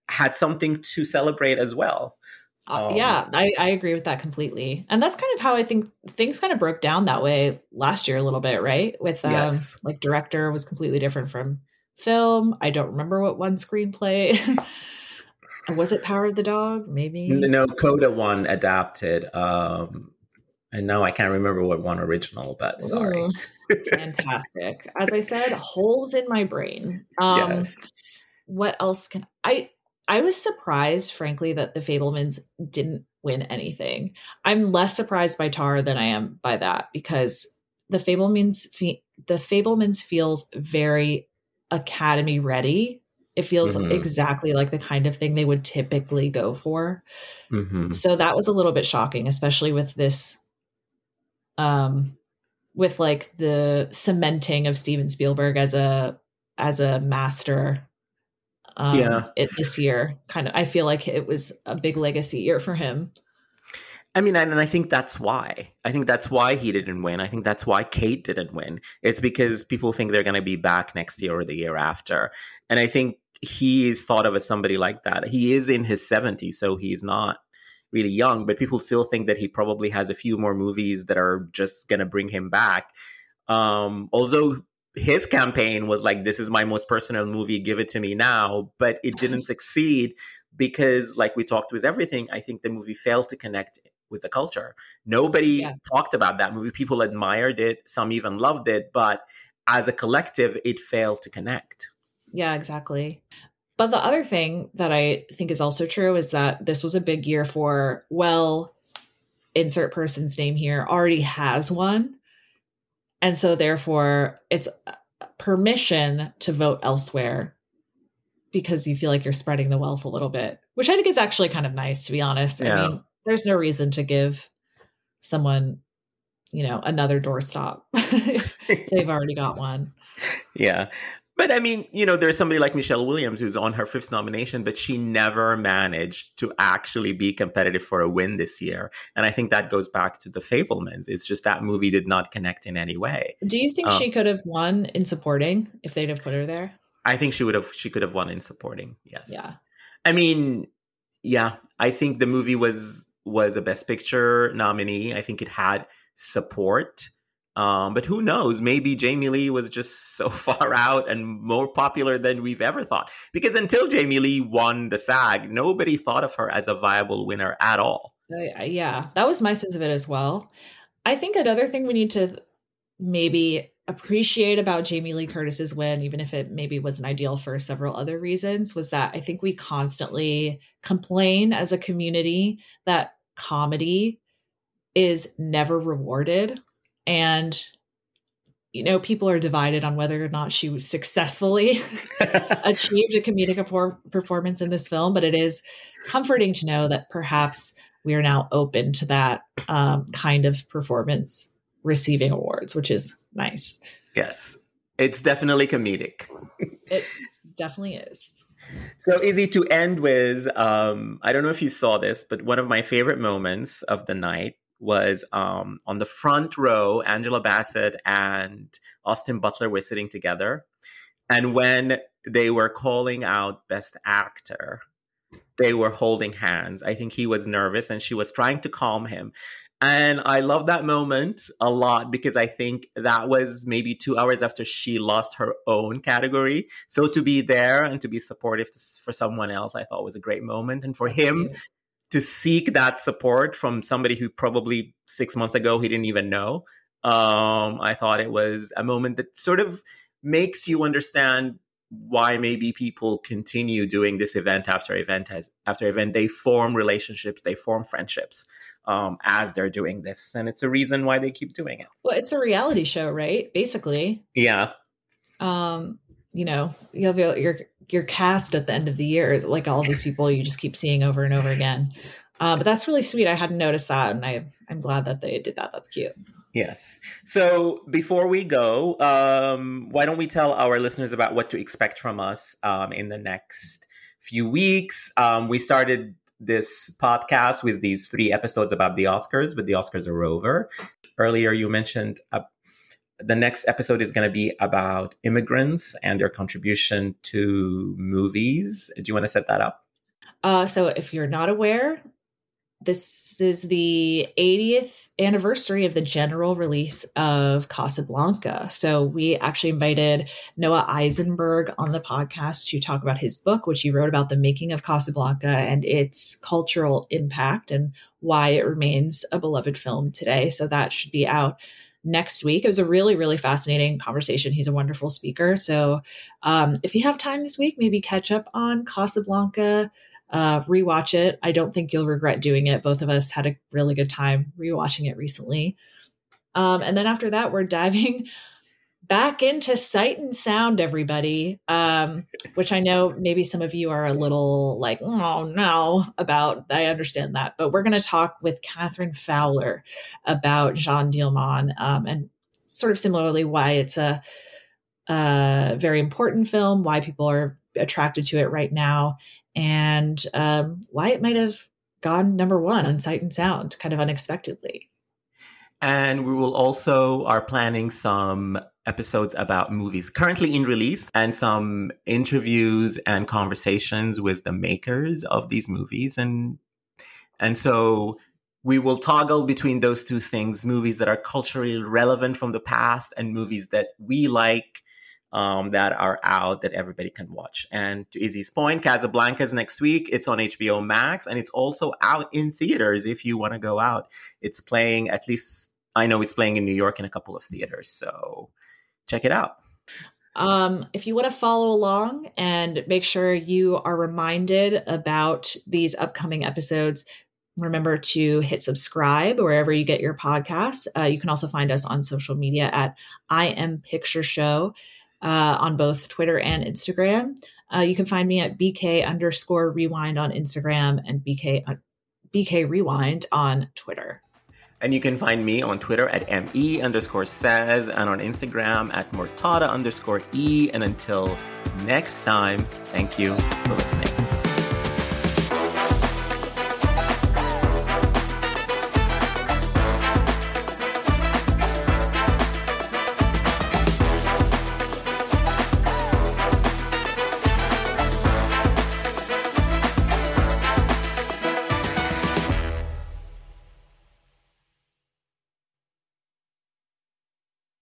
had something to celebrate as well. Uh, um, yeah, I, I agree with that completely, and that's kind of how I think things kind of broke down that way last year a little bit, right? With um, yes. like director was completely different from film. I don't remember what one screenplay. [LAUGHS] was it Power of the Dog? Maybe no. Coda one adapted, um, and no, I can't remember what one original. But sorry. Ooh, fantastic. As I said, holes in my brain. Um, yes. What else can I? I was surprised, frankly, that the Fabelmans didn't win anything. I'm less surprised by TÁR than I am by that because the Fabelmans, the Fabelmans feels very Academy ready it feels mm-hmm. exactly like the kind of thing they would typically go for. Mm-hmm. So that was a little bit shocking, especially with this um with like the cementing of Steven Spielberg as a as a master um yeah. it this year. Kind of I feel like it was a big legacy year for him. I mean, and I think that's why. I think that's why he didn't win. I think that's why Cate didn't win. It's because people think they're going to be back next year or the year after. And I think he is thought of as somebody like that. He is in his 70s, so he's not really young, but people still think that he probably has a few more movies that are just going to bring him back. Um, although his campaign was like, this is my most personal movie, give it to me now, but it didn't succeed because, like we talked with everything, I think the movie failed to connect with the culture. Nobody yeah. talked about that movie. People admired it, some even loved it, but as a collective, it failed to connect. Yeah, exactly. But the other thing that I think is also true is that this was a big year for, well, insert person's name here already has one. And so therefore it's permission to vote elsewhere because you feel like you're spreading the wealth a little bit, which I think is actually kind of nice, to be honest. Yeah. I mean, there's no reason to give someone, you know, another doorstop [LAUGHS] they've already got one. [LAUGHS] Yeah. But I mean, you know, there's somebody like Michelle Williams who's on her fifth nomination, but she never managed to actually be competitive for a win this year. And I think that goes back to the Fabelmans. It's just that movie did not connect in any way. Do you think um, she could have won in supporting if they'd have put her there? I think she would have. She could have won in supporting. Yes. Yeah. I mean, yeah. I think the movie was was a Best Picture nominee. I think it had support. Um, but who knows? Maybe Jamie Lee was just so [LAUGHS] far out and more popular than we've ever thought. Because until Jamie Lee won the SAG, nobody thought of her as a viable winner at all. Uh, yeah, that was my sense of it as well. I think another thing we need to maybe appreciate about Jamie Lee Curtis's win, even if it maybe wasn't ideal for several other reasons, was that I think we constantly complain as a community that comedy is never rewarded. And, you know, people are divided on whether or not she successfully [LAUGHS] achieved a comedic performance in this film, but it is comforting to know that perhaps we are now open to that um, kind of performance receiving awards, which is nice. Yes, it's definitely comedic. it definitely is. So Izzy to end with. Um, I don't know if you saw this, but one of my favorite moments of the night was um, on the front row. Angela Bassett and Austin Butler were sitting together, and when they were calling out Best Actor, they were holding hands. I think he was nervous, and she was trying to calm him. And I love that moment a lot because I think that was maybe two hours after she lost her own category. So to be there and to be supportive to, for someone else, I thought was a great moment. And for That's him. To seek that support from somebody who probably six months ago he didn't even know, um, I thought it was a moment that sort of makes you understand why maybe people continue doing this event after event as after event. They form relationships they form friendships um, as they're doing this and it's a reason why they keep doing it. Well it's a reality show right? Basically. Yeah. Um you know you have your your, cast at the end of the year is like all these people you just keep seeing over and over again uh, but that's really sweet i hadn't noticed that and i i'm glad that they did that that's cute Yes. So before we go, um, why don't we tell our listeners about what to expect from us um, in the next few weeks? Um, we started this podcast with these three episodes about the Oscars, but the Oscars are over. Earlier, you mentioned the next episode is going to be about immigrants and their contribution to movies. Do you want to set that up? Uh, so, if you're not aware, this is the 80th anniversary of the general release of Casablanca. So we actually invited Noah Isenberg on the podcast to talk about his book, which he wrote about the making of Casablanca and its cultural impact and why it remains a beloved film today. So that should be out next week. It was a really, really fascinating conversation. He's a wonderful speaker. So um, if you have time this week, maybe catch up on Casablanca uh, rewatch it. I don't think you'll regret doing it. Both of us had a really good time rewatching it recently. Um, and then after that, we're [LAUGHS] diving back into sight and sound, everybody, um, which I know maybe some of you are a little like, oh no, about. I understand that. But we're going to talk with Catherine Fowler about Jeanne Dielman um, and sort of similarly why it's a, a very important film, why people are attracted to it right now, and um, why it might have gone number one on Sight and Sound kind of unexpectedly. And we will also are planning some episodes about movies currently in release and some interviews and conversations with the makers of these movies and and so we will toggle between those two things movies that are culturally relevant from the past and movies that we like um, that are out that everybody can watch. And to Izzy's point, Casablanca is next week. It's on HBO Max and it's also out in theaters if you want to go out. It's playing, at least I know it's playing in New York in a couple of theaters. So check it out. Um, if you want to follow along and make sure you are reminded about these upcoming episodes, remember to hit subscribe wherever you get your podcasts. Uh, you can also find us on social media at I Am Picture Show uh, on both Twitter and Instagram. Uh, you can find me at BK underscore rewind on Instagram and BK, uh, BK rewind on Twitter. And you can find me on Twitter at ME underscore says and on Instagram at Murtada underscore E. And until next time, thank you for listening.